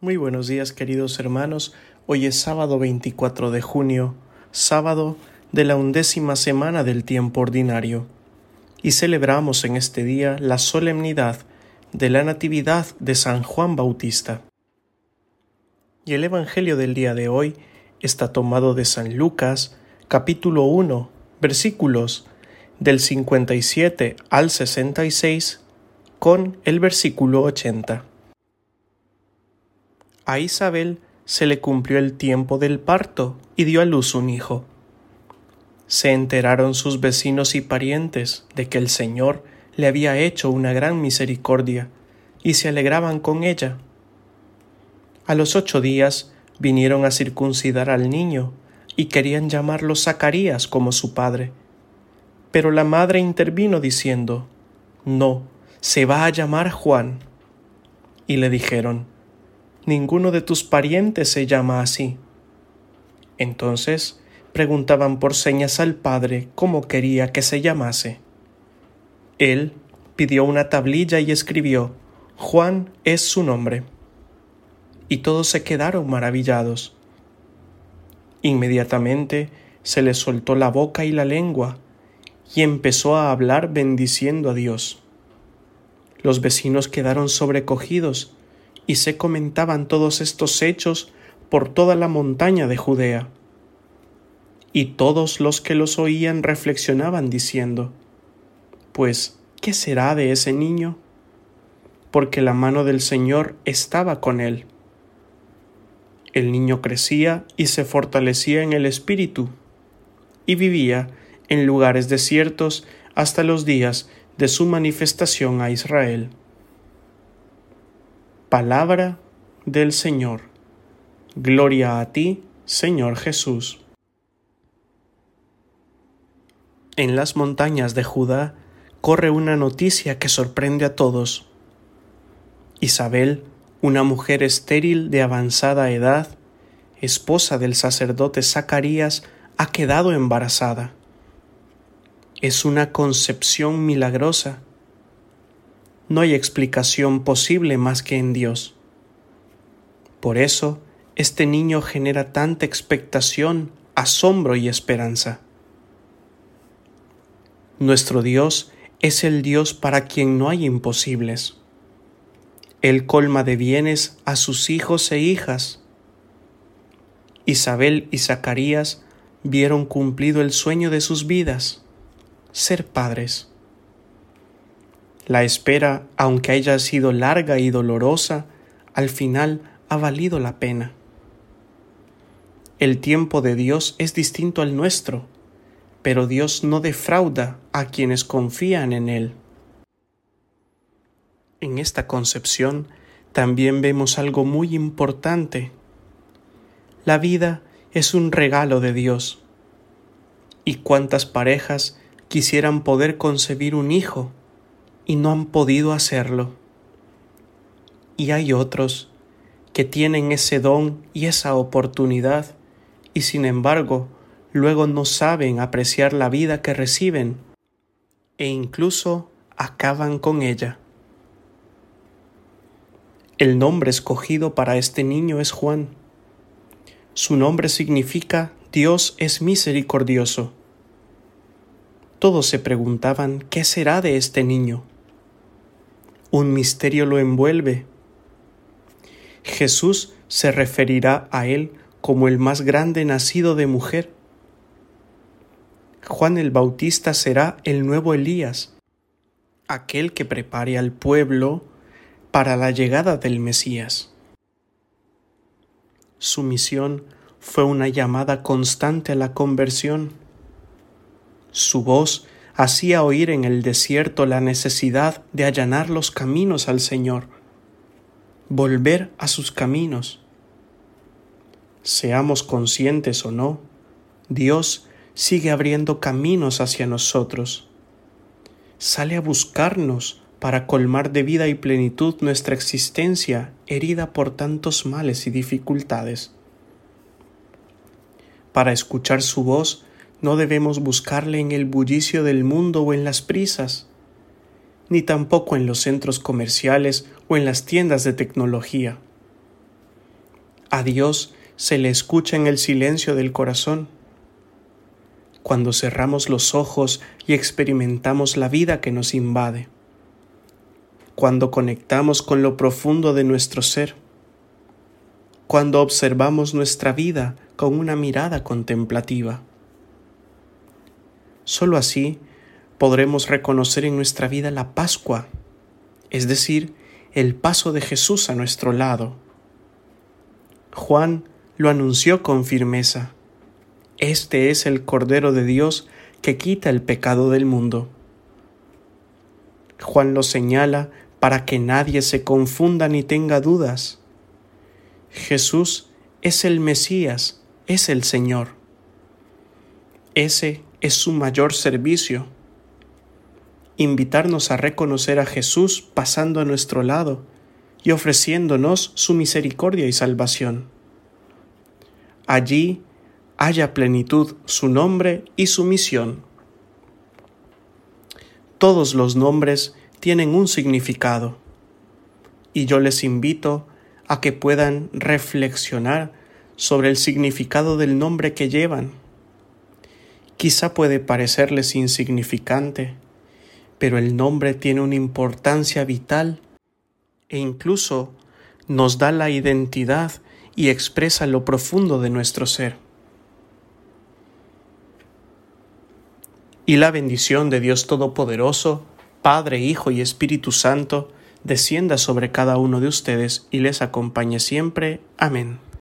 Muy buenos días queridos hermanos, hoy es sábado 24 de junio, sábado de la undécima semana del tiempo ordinario, y celebramos en este día la solemnidad de la Natividad de San Juan Bautista. Y el Evangelio del día de hoy está tomado de San Lucas, capítulo 1, versículos del 57 al 66, con el versículo 80. A Isabel se le cumplió el tiempo del parto y dio a luz un hijo. Se enteraron sus vecinos y parientes de que el Señor le había hecho una gran misericordia, y se alegraban con ella. A los ocho días vinieron a circuncidar al niño, y querían llamarlo Zacarías como su padre. Pero la madre intervino diciendo, No, se va a llamar Juan. Y le dijeron, ninguno de tus parientes se llama así. Entonces preguntaban por señas al padre cómo quería que se llamase. Él pidió una tablilla y escribió, Juan es su nombre. Y todos se quedaron maravillados. Inmediatamente se le soltó la boca y la lengua, y empezó a hablar bendiciendo a Dios. Los vecinos quedaron sobrecogidos y se comentaban todos estos hechos por toda la montaña de Judea. Y todos los que los oían reflexionaban diciendo, Pues, ¿qué será de ese niño? Porque la mano del Señor estaba con él. El niño crecía y se fortalecía en el espíritu, y vivía en lugares desiertos hasta los días de su manifestación a Israel. Palabra del Señor. Gloria a ti, Señor Jesús. En las montañas de Judá corre una noticia que sorprende a todos. Isabel, una mujer estéril de avanzada edad, esposa del sacerdote Zacarías, ha quedado embarazada. Es una concepción milagrosa no hay explicación posible más que en Dios. Por eso, este niño genera tanta expectación, asombro y esperanza. Nuestro Dios es el Dios para quien no hay imposibles. Él colma de bienes a sus hijos e hijas. Isabel y Zacarías vieron cumplido el sueño de sus vidas, ser padres. La espera, aunque haya sido larga y dolorosa, al final ha valido la pena. El tiempo de Dios es distinto al nuestro, pero Dios no defrauda a quienes confían en Él. En esta concepción también vemos algo muy importante. La vida es un regalo de Dios. ¿Y cuántas parejas quisieran poder concebir un hijo y no han podido hacerlo. Y hay otros que tienen ese don y esa oportunidad y sin embargo luego no saben apreciar la vida que reciben e incluso acaban con ella. El nombre escogido para este niño es Juan. Su nombre significa Dios es misericordioso. Todos se preguntaban ¿qué será de este niño? Un misterio lo envuelve. Jesús se referirá a él como el más grande nacido de mujer. Juan el Bautista será el nuevo Elías, aquel que prepare al pueblo para la llegada del Mesías. Su misión fue una llamada constante a la conversión. Su voz hacía oír en el desierto la necesidad de allanar los caminos al Señor, volver a sus caminos. Seamos conscientes o no, Dios sigue abriendo caminos hacia nosotros. Sale a buscarnos para colmar de vida y plenitud nuestra existencia herida por tantos males y dificultades. Para escuchar su voz no debemos buscarle en el bullicio del mundo o en las prisas, ni tampoco en los centros comerciales o en las tiendas de tecnología. A Dios se le escucha en el silencio del corazón. Cuando cerramos los ojos y experimentamos la vida que nos invade. Cuando conectamos con lo profundo de nuestro ser. Cuando observamos nuestra vida con una mirada contemplativa. Solo así podremos reconocer en nuestra vida la Pascua, es decir, el paso de Jesús a nuestro lado. Juan lo anunció con firmeza. Este es el Cordero de Dios que quita el pecado del mundo. Juan lo señala para que nadie se confunda ni tenga dudas. Jesús es el Mesías, es el Señor. Ese es su mayor servicio. Invitarnos a reconocer a Jesús pasando a nuestro lado y ofreciéndonos su misericordia y salvación. Allí haya plenitud su nombre y su misión. Todos los nombres tienen un significado y yo les invito a que puedan reflexionar sobre el significado del nombre que llevan Quizá puede parecerles insignificante, pero el nombre tiene una importancia vital e incluso nos da la identidad y expresa lo profundo de nuestro ser. Y la bendición de Dios Todopoderoso, Padre, Hijo y Espíritu Santo, descienda sobre cada uno de ustedes y les acompañe siempre. Amén.